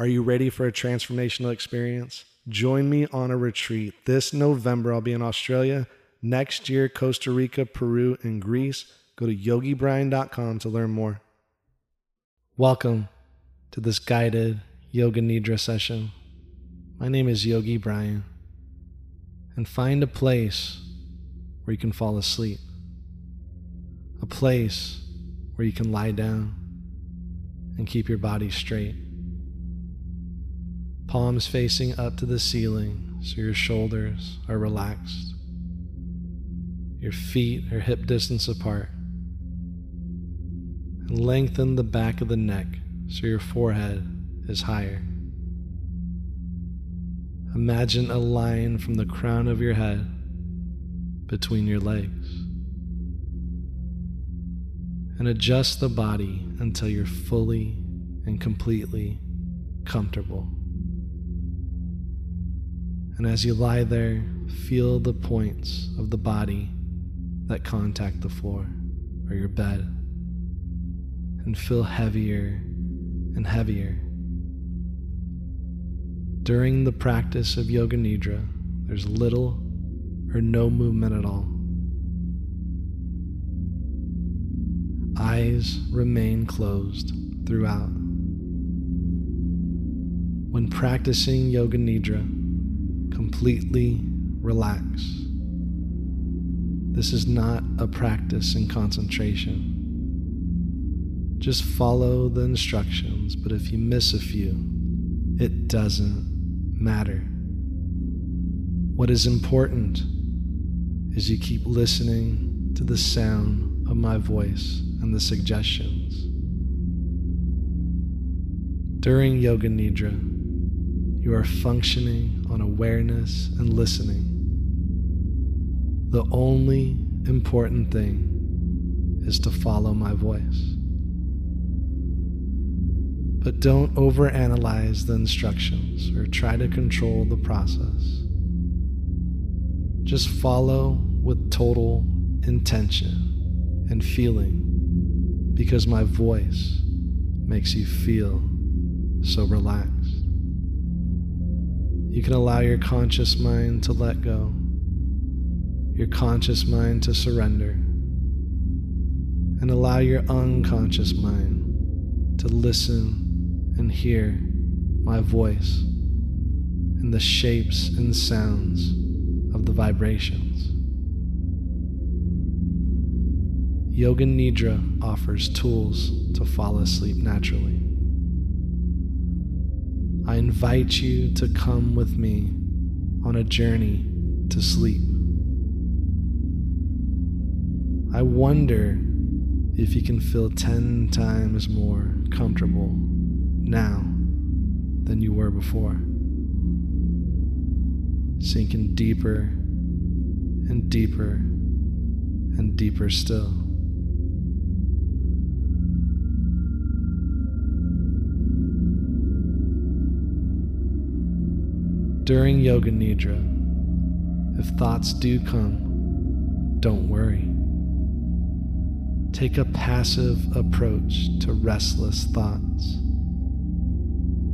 Are you ready for a transformational experience? Join me on a retreat. This November, I'll be in Australia. Next year, Costa Rica, Peru, and Greece. Go to yogibrian.com to learn more. Welcome to this guided Yoga Nidra session. My name is Yogi Brian. And find a place where you can fall asleep, a place where you can lie down and keep your body straight. Palms facing up to the ceiling so your shoulders are relaxed. Your feet are hip distance apart. And lengthen the back of the neck so your forehead is higher. Imagine a line from the crown of your head between your legs. And adjust the body until you're fully and completely comfortable. And as you lie there, feel the points of the body that contact the floor or your bed and feel heavier and heavier. During the practice of Yoga Nidra, there's little or no movement at all. Eyes remain closed throughout. When practicing Yoga Nidra, completely relax. This is not a practice in concentration. Just follow the instructions, but if you miss a few, it doesn't matter. What is important is you keep listening to the sound of my voice and the suggestions. During Yoga Nidra, you are functioning on awareness and listening. The only important thing is to follow my voice. But don't overanalyze the instructions or try to control the process. Just follow with total intention and feeling because my voice makes you feel so relaxed. You can allow your conscious mind to let go, your conscious mind to surrender, and allow your unconscious mind to listen and hear my voice and the shapes and sounds of the vibrations. Yoga Nidra offers tools to fall asleep naturally. I invite you to come with me on a journey to sleep. I wonder if you can feel 10 times more comfortable now than you were before. Sinking deeper and deeper and deeper still. During Yoga Nidra, if thoughts do come, don't worry. Take a passive approach to restless thoughts.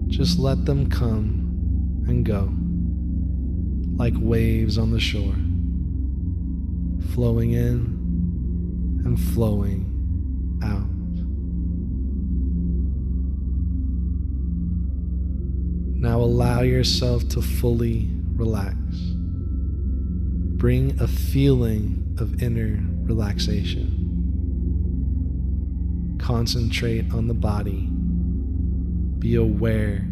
Just let them come and go, like waves on the shore, flowing in and flowing out. Now allow yourself to fully relax. Bring a feeling of inner relaxation. Concentrate on the body. Be aware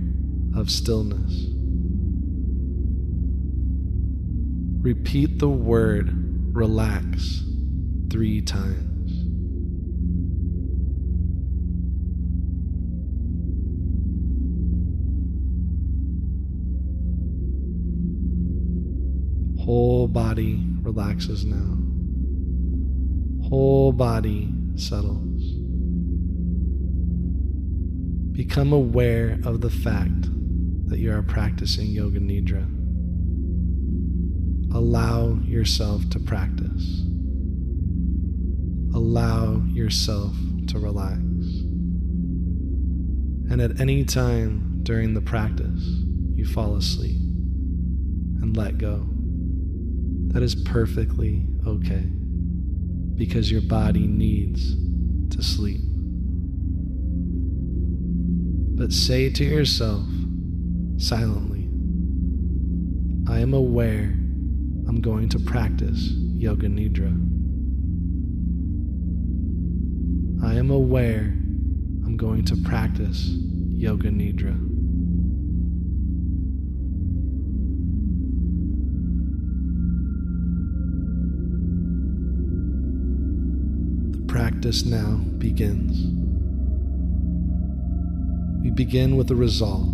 of stillness. Repeat the word relax three times. Whole body relaxes now. Whole body settles. Become aware of the fact that you are practicing Yoga Nidra. Allow yourself to practice. Allow yourself to relax. And at any time, during the practice you fall asleep and let go. That is perfectly okay because your body needs to sleep. But say to yourself silently, I am aware I'm going to practice Yoga Nidra. I am aware I'm going to practice Yoga Nidra. Practice now begins. We begin with a resolve,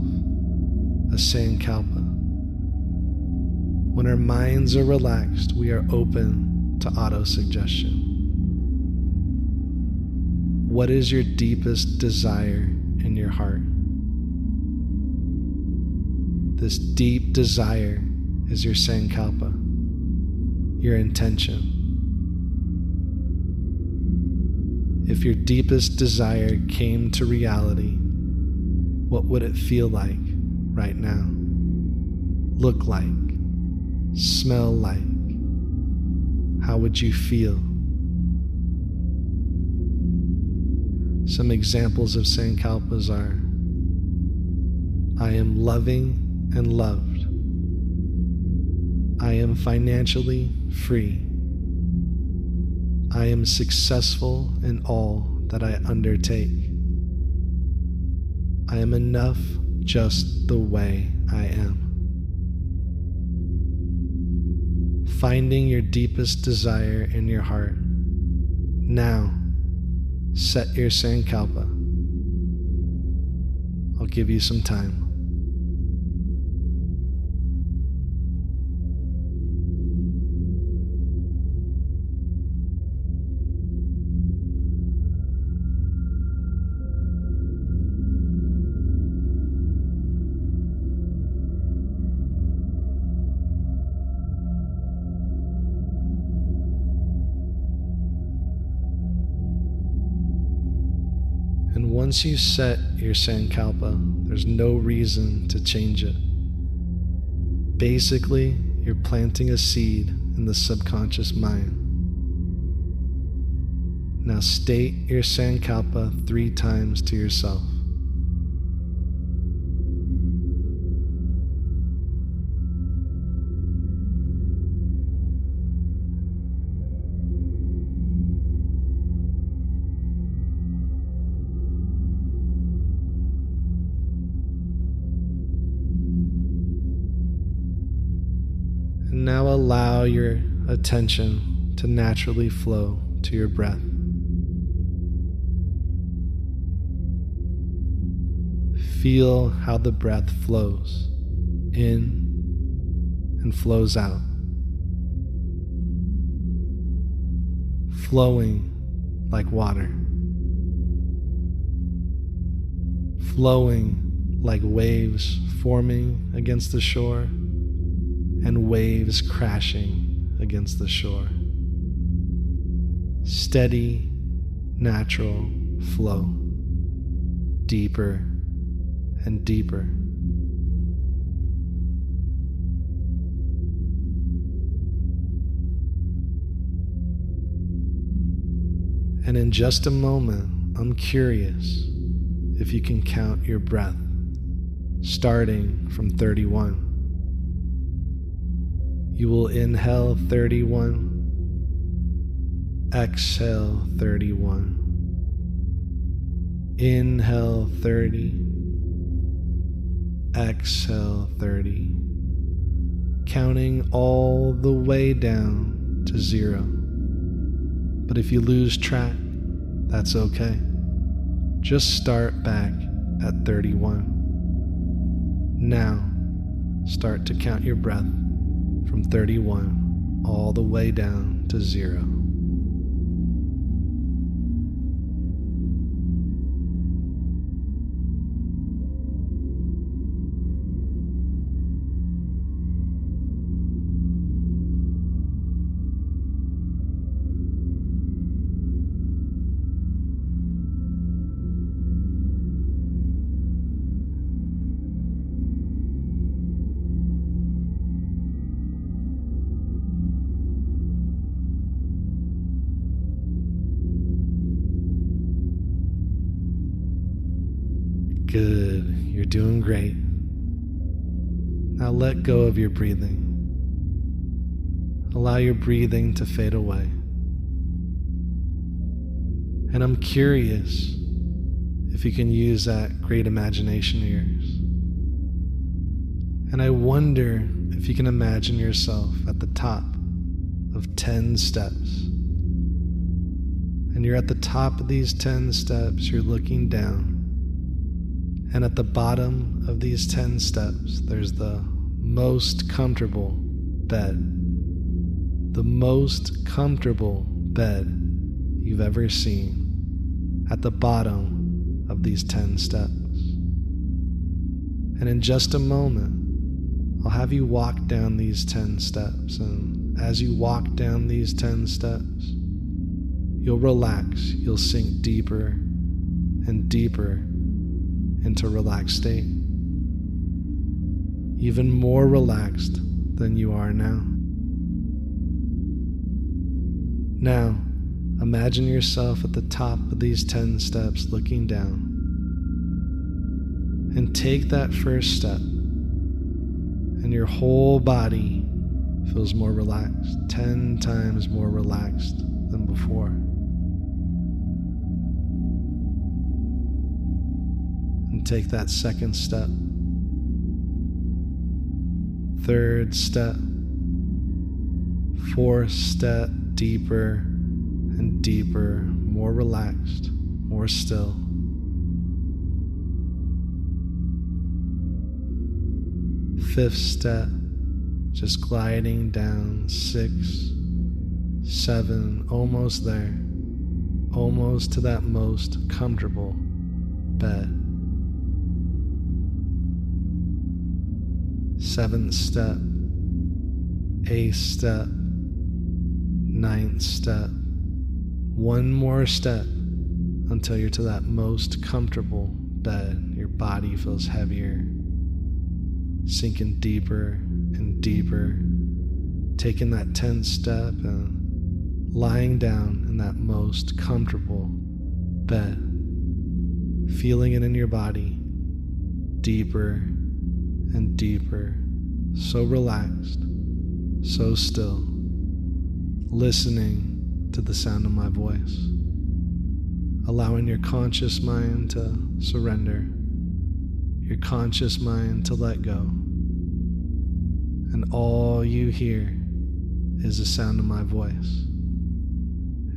a sankalpa. When our minds are relaxed, we are open to auto-suggestion. What is your deepest desire in your heart? This deep desire is your sankalpa, your intention. If your deepest desire came to reality, what would it feel like right now? Look like? Smell like? How would you feel? Some examples of sankalpas are I am loving and loved. I am financially free. I am successful in all that I undertake. I am enough just the way I am. Finding your deepest desire in your heart. Now, set your sankalpa. I'll give you some time. Once you set your sankalpa, there's no reason to change it. Basically, you're planting a seed in the subconscious mind. Now state your sankalpa three times to yourself. Now allow your attention to naturally flow to your breath. Feel how the breath flows in and flows out. Flowing like water. Flowing like waves forming against the shore and waves crashing against the shore. Steady, natural flow, deeper and deeper. And in just a moment, I'm curious if you can count your breath, starting from 31. You will inhale 31, exhale 31, inhale 30, exhale 30, counting all the way down to zero. But if you lose track, that's okay. Just start back at 31. Now, start to count your breath from 31 all the way down to zero. Doing great. Now let go of your breathing. Allow your breathing to fade away. And I'm curious if you can use that great imagination of yours. And I wonder if you can imagine yourself at the top of 10 steps. And you're at the top of these 10 steps, you're looking down. And at the bottom of these 10 steps, there's the most comfortable bed. The most comfortable bed you've ever seen at the bottom of these 10 steps. And in just a moment, I'll have you walk down these 10 steps. And as you walk down these 10 steps, you'll relax, you'll sink deeper and deeper into relaxed state. Even more relaxed than you are now. Now, imagine yourself at the top of these 10 steps looking down. And take that first step and your whole body feels more relaxed, 10 times more relaxed than before. And take that second step, third step, fourth step, deeper and deeper, more relaxed, more still. fifth step, just gliding down six, seven, almost there, almost to that most comfortable bed. Seventh step, eighth step, ninth step, one more step until you're to that most comfortable bed. Your body feels heavier sinking deeper and deeper, taking that 10th step and lying down in that most comfortable bed, feeling it in your body deeper and deeper, so relaxed, so still, listening to the sound of my voice, allowing your conscious mind to surrender your conscious mind to let go. And all you hear is the sound of my voice.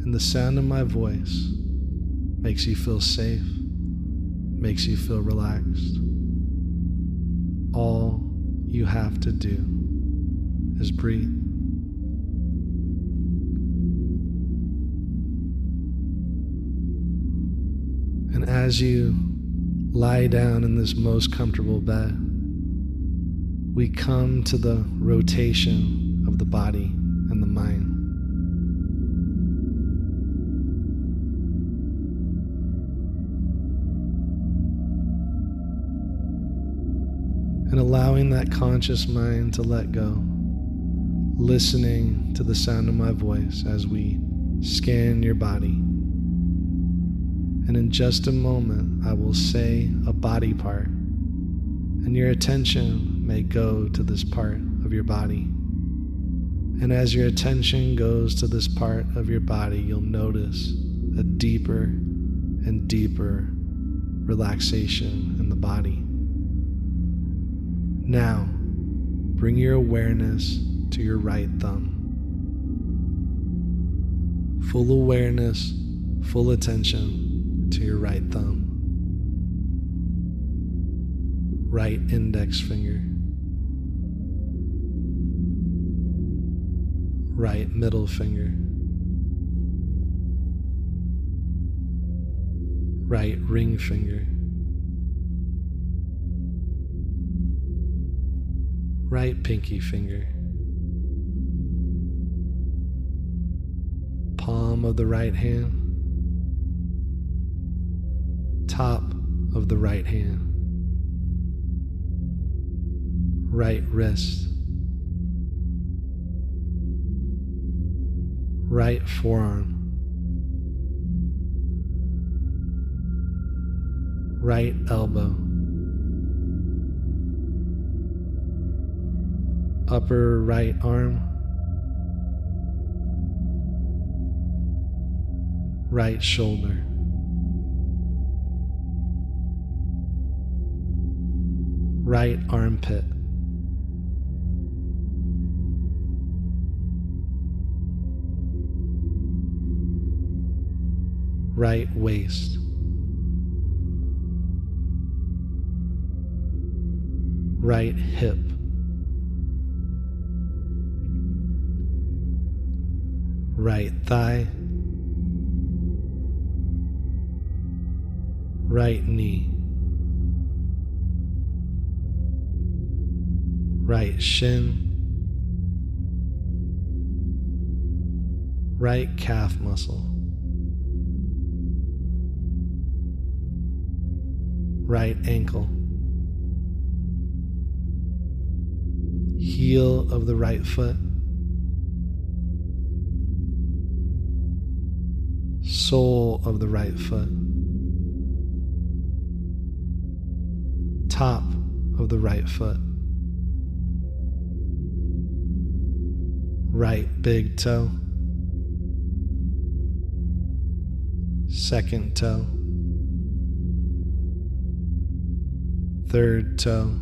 And the sound of my voice makes you feel safe, makes you feel relaxed. All you have to do is breathe. And as you lie down in this most comfortable bed, we come to the rotation of the body and the mind. And allowing that conscious mind to let go, listening to the sound of my voice as we scan your body and in just a moment I will say a body part, and your attention may go to this part of your body. And as your attention goes to this part of your body, you'll notice a deeper and deeper relaxation in the body. Now, bring your awareness to your right thumb. Full awareness, full attention to your right thumb, right index finger, right middle finger, right ring finger. Right pinky finger, palm of the right hand, top of the right hand, right wrist, right forearm, right elbow, upper right arm, right shoulder. Right armpit. Right waist. Right hip. Right thigh. Right knee. Right shin. Right calf muscle. Right ankle. Heel of the right foot. Sole of the right foot. Top of the right foot. Right big toe. Second toe. Third toe.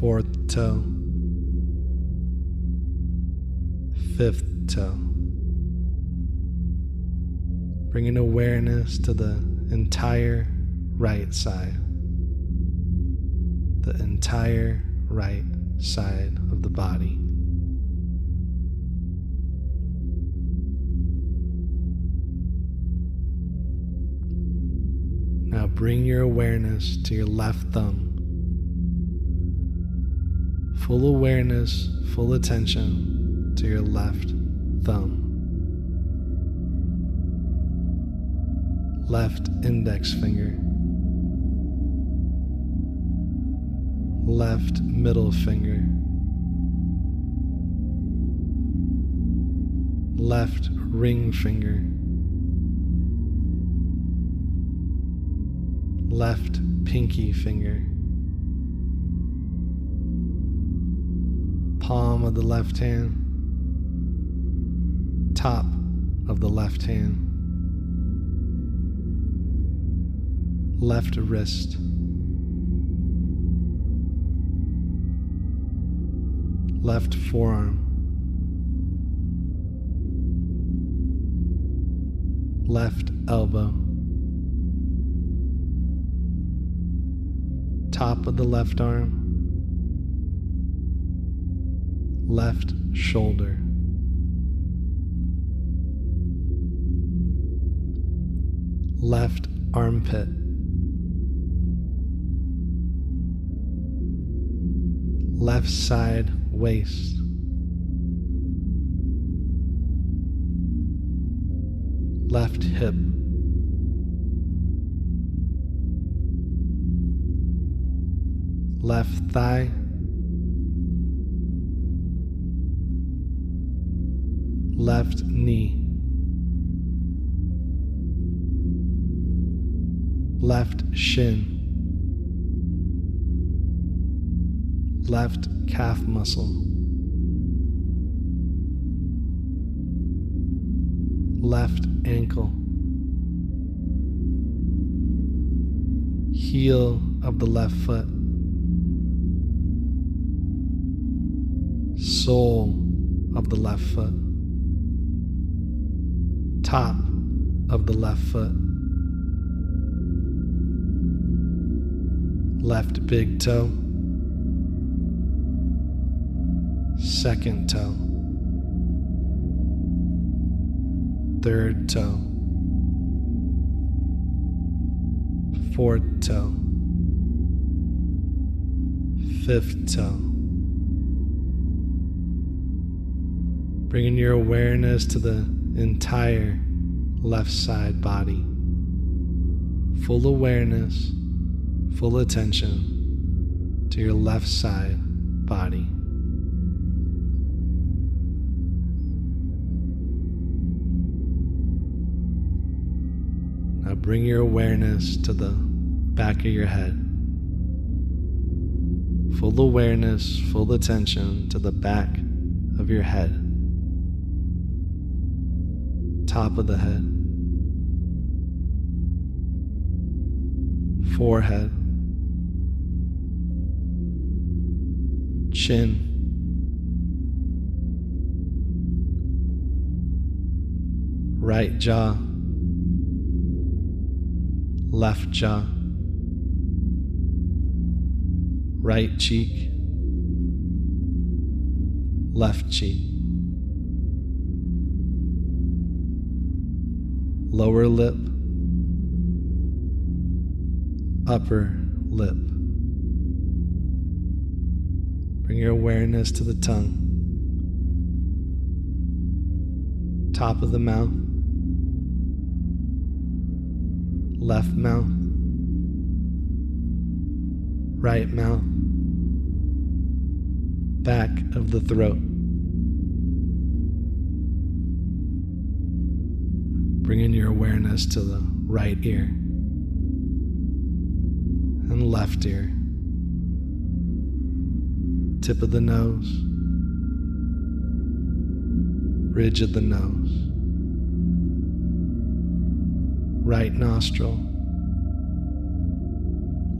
Fourth toe. Fifth toe. Bringing awareness to the entire right side. The entire right side of the body. Now bring your awareness to your left thumb. Full awareness, full attention to your left thumb. Left index finger. Left middle finger. Left ring finger. left pinky finger, palm of the left hand, top of the left hand, left wrist. Left forearm, left elbow. top of the left arm, left shoulder. Left armpit, left side waist, left hip. left thigh, left knee, left shin, left calf muscle, left ankle. Heel of the left foot. sole of the left foot, top of the left foot, left big toe, second toe, third toe, fourth toe, fifth toe. bringing your awareness to the entire left side body. Full awareness, full attention to your left side body. Bring your awareness to the back of your head. Full awareness, full attention to the back of your head. Top of the head. Forehead. Chin. Right jaw left jaw, right cheek, left cheek, lower lip, upper lip. Bring your awareness to the tongue, top of the mouth left mouth, right mouth, back of the throat. Bringing your awareness to the right ear and left ear, tip of the nose, bridge of the nose right nostril,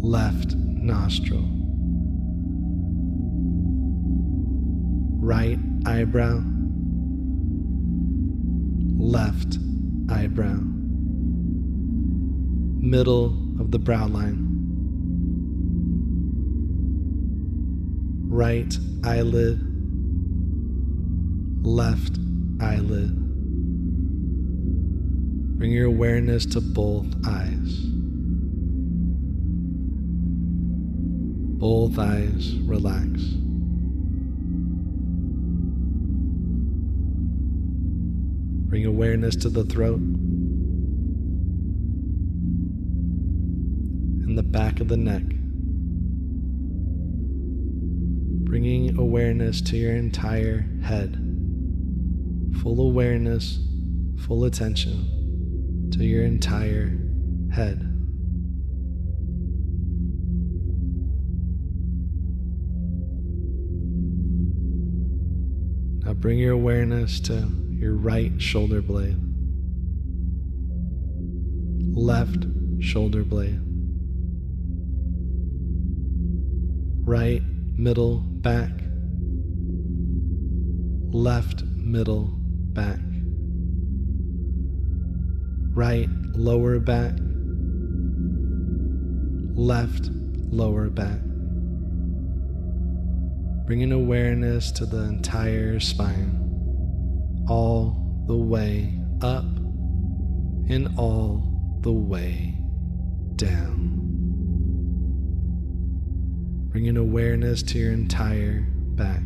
left nostril, right eyebrow, left eyebrow, middle of the brow line, right eyelid, left eyelid. Bring your awareness to both eyes. Both eyes relax. Bring awareness to the throat and the back of the neck. Bringing awareness to your entire head. Full awareness, full attention to your entire head. Now bring your awareness to your right shoulder blade, left shoulder blade, right middle back, left middle back right lower back, left lower back. Bringing awareness to the entire spine, all the way up and all the way down. Bringing awareness to your entire back.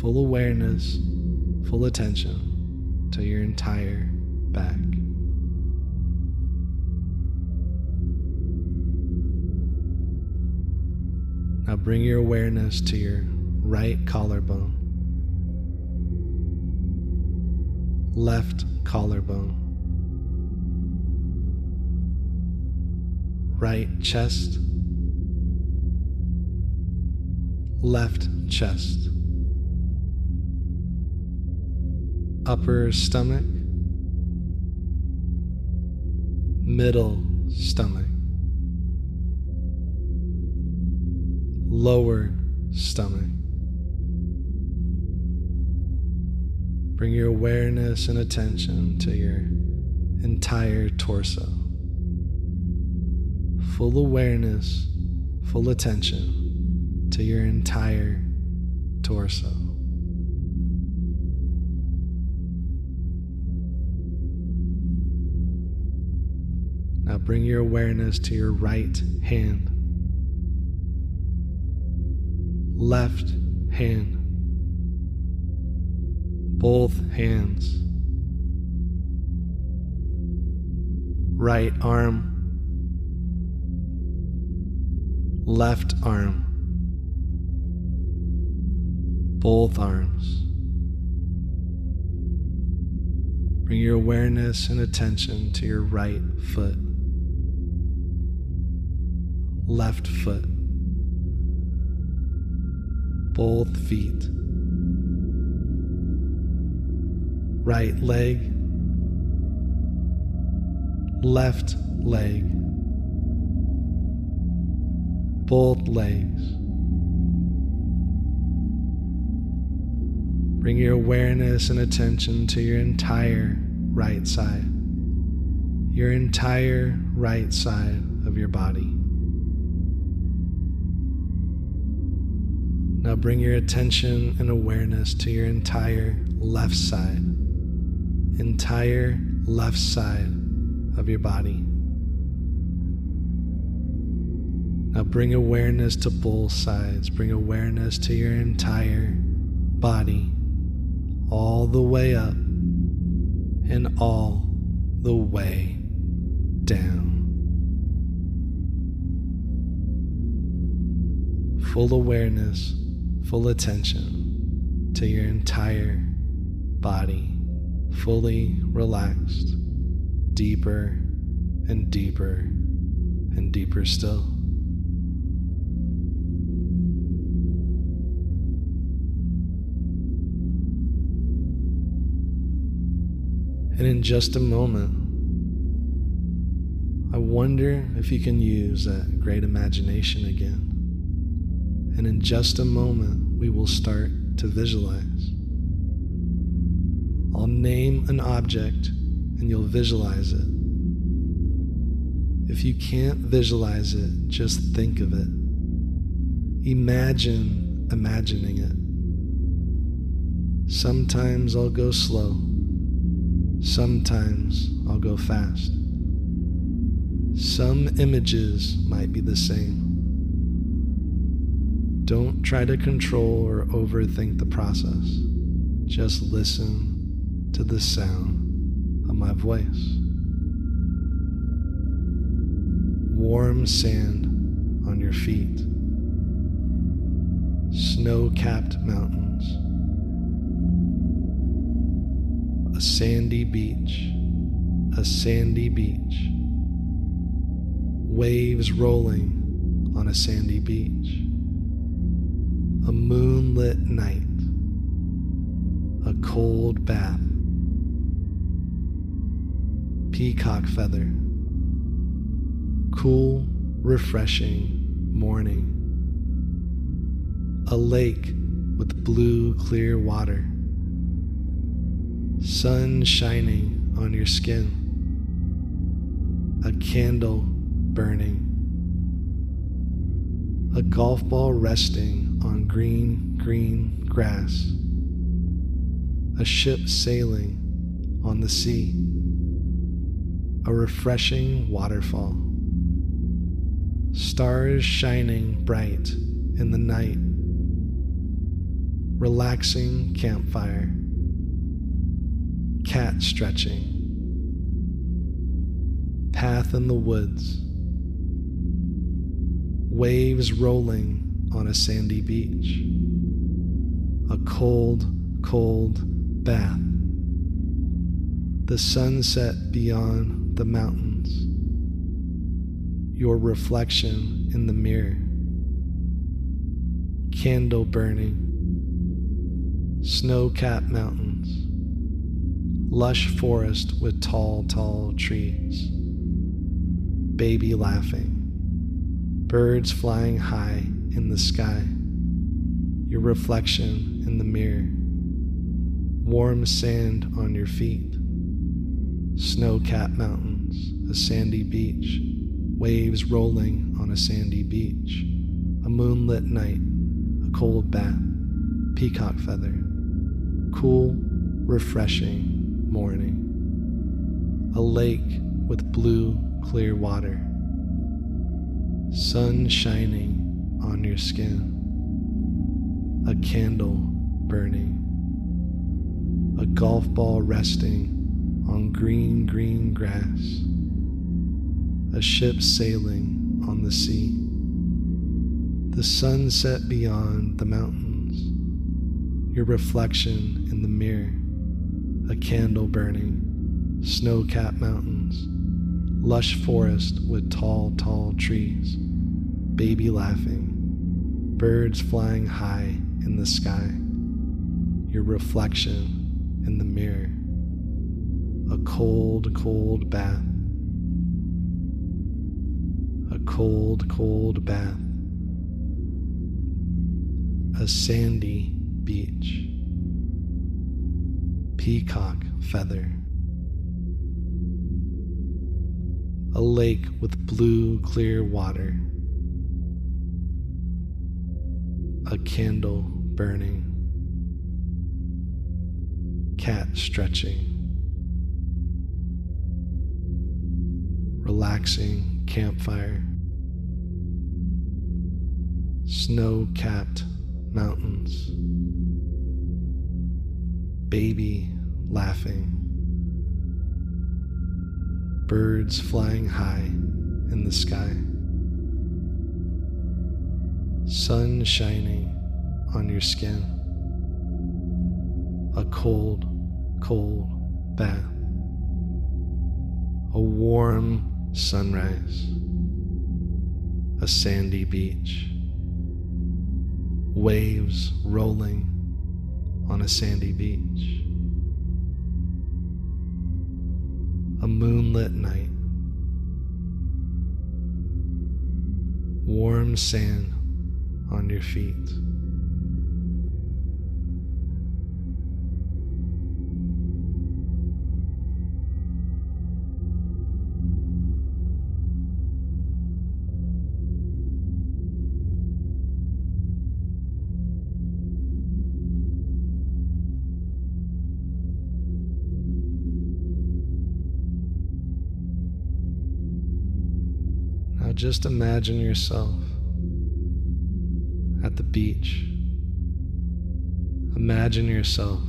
Full awareness, full attention to your entire back. Now bring your awareness to your right collarbone, left collarbone, right chest, left chest, upper stomach, middle stomach, lower stomach. Bring your awareness and attention to your entire torso. Full awareness, full attention to your entire torso. Bring your awareness to your right hand, left hand, both hands, right arm, left arm, both arms. Bring your awareness and attention to your right foot, left foot, both feet, right leg, left leg, both legs. Bring your awareness and attention to your entire right side, your entire right side of your body. Now bring your attention and awareness to your entire left side, entire left side of your body. Now bring awareness to both sides. Bring awareness to your entire body all the way up and all the way down. Full awareness, full attention to your entire body, fully relaxed, deeper and deeper and deeper still. And in just a moment, I wonder if you can use that great imagination again. And in just a moment, we will start to visualize. I'll name an object and you'll visualize it. If you can't visualize it, just think of it. Imagine imagining it. Sometimes I'll go slow. Sometimes I'll go fast. Some images might be the same. Don't try to control or overthink the process. Just listen to the sound of my voice. Warm sand on your feet, snow capped mountains. A sandy beach, a sandy beach, waves rolling on a sandy beach, a moonlit night, a cold bath, peacock feather, cool, refreshing morning, a lake with blue, clear water. Sun shining on your skin, a candle burning, a golf ball resting on green, green grass, a ship sailing on the sea, a refreshing waterfall, stars shining bright in the night, relaxing campfire. Cat stretching, path in the woods, waves rolling on a sandy beach, a cold, cold bath, the sunset beyond the mountains, your reflection in the mirror, candle burning, snow capped mountains. Lush forest with tall, tall trees. Baby laughing, birds flying high in the sky, your reflection in the mirror, warm sand on your feet, snow capped mountains, a sandy beach, waves rolling on a sandy beach, a moonlit night, a cold bath, peacock feather, cool, refreshing morning, a lake with blue, clear water, sun shining on your skin, a candle burning, a golf ball resting on green, green grass, a ship sailing on the sea, the sunset beyond the mountains, your reflection in the mirror. A candle burning, snow capped mountains, lush forest with tall, tall trees, baby laughing, birds flying high in the sky, your reflection in the mirror, a cold, cold bath, a cold, cold bath, a sandy beach, peacock feather. A lake with blue, clear water a candle burning, cat stretching, relaxing campfire, snow capped mountains, baby laughing, birds flying high in the sky sun shining on your skin, a cold, cold bath, a warm sunrise, a sandy beach, waves rolling on a sandy beach, a moonlit night, warm sand on your feet. Now just imagine yourself the beach. Imagine yourself,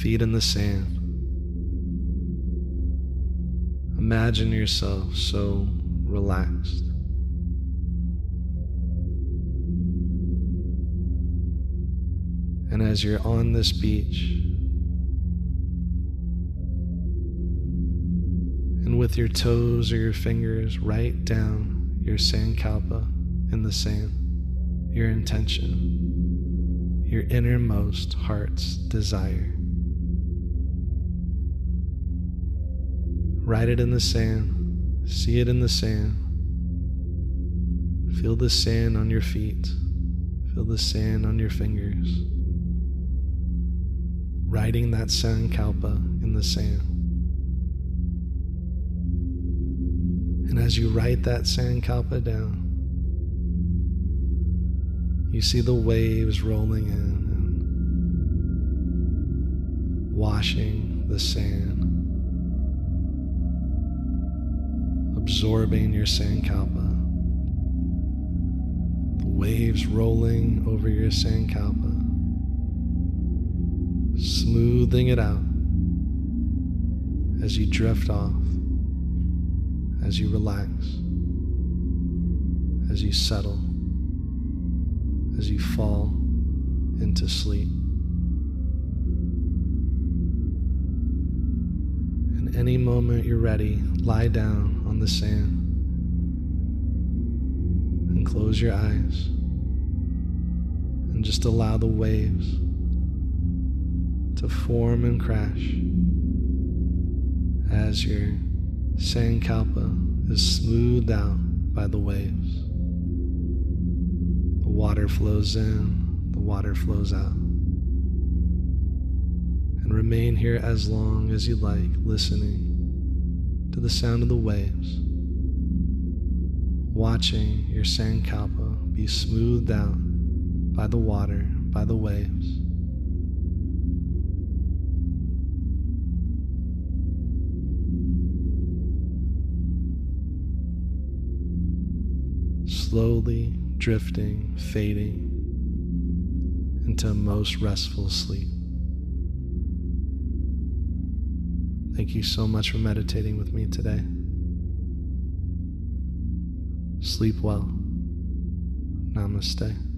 feet in the sand. Imagine yourself so relaxed. And as you're on this beach, and with your toes or your fingers right down your sandkalpa in the sand your intention, your innermost heart's desire. Write it in the sand, see it in the sand. Feel the sand on your feet, feel the sand on your fingers. Writing that sankalpa in the sand. And as you write that sankalpa down, you see the waves rolling in and washing the sand, absorbing your sankalpa. The waves rolling over your sankalpa, smoothing it out as you drift off, as you relax, as you settle as you fall into sleep. And any moment you're ready, lie down on the sand and close your eyes and just allow the waves to form and crash as your sandkalpa is smoothed out by the waves water flows in, the water flows out. And remain here as long as you like, listening to the sound of the waves, watching your sandkalpa be smoothed out by the water, by the waves. Slowly drifting, fading into most restful sleep. Thank you so much for meditating with me today. Sleep well. Namaste.